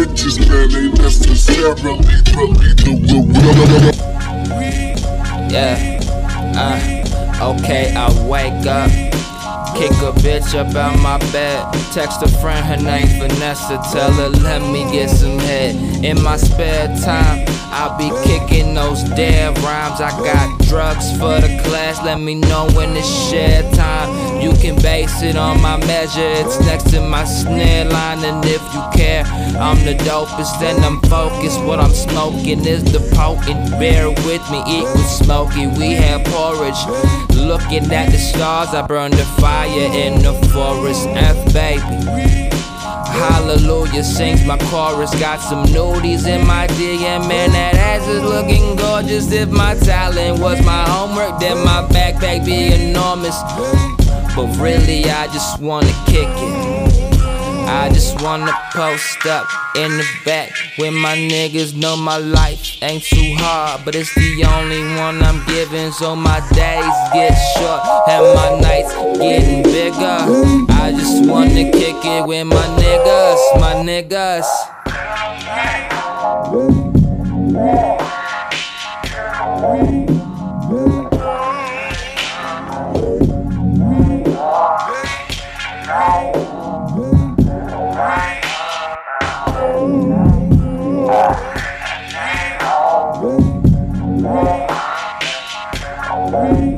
riches, man, ain't necessarily. Yeah, uh, okay, I wake up. Kick a bitch up out my bed. Text a friend, her name Vanessa. Tell her, let me get some head. In my spare time, I'll be kicking those dead rhymes. I got drugs for the class. Let me know when it's share time. You can base it on my measure. It's next to my snare line. And if you care, I'm the dopest and I'm focused. What I'm smoking is the potent. Bear with me, eat with smoky. We have porridge. Looking at the stars, I burn the fire in the forest. F baby. Hallelujah sings my chorus. Got some nudies in my DM, man. That ass is looking gorgeous. If my talent was my homework, then my backpack be enormous. But really, I just wanna kick it. I just wanna post up in the back when my niggas know my life ain't too hard, but it's the only one I'm giving. So my days get short and my nights getting bigger. I just wanna kick it with my niggas, my niggas. Three,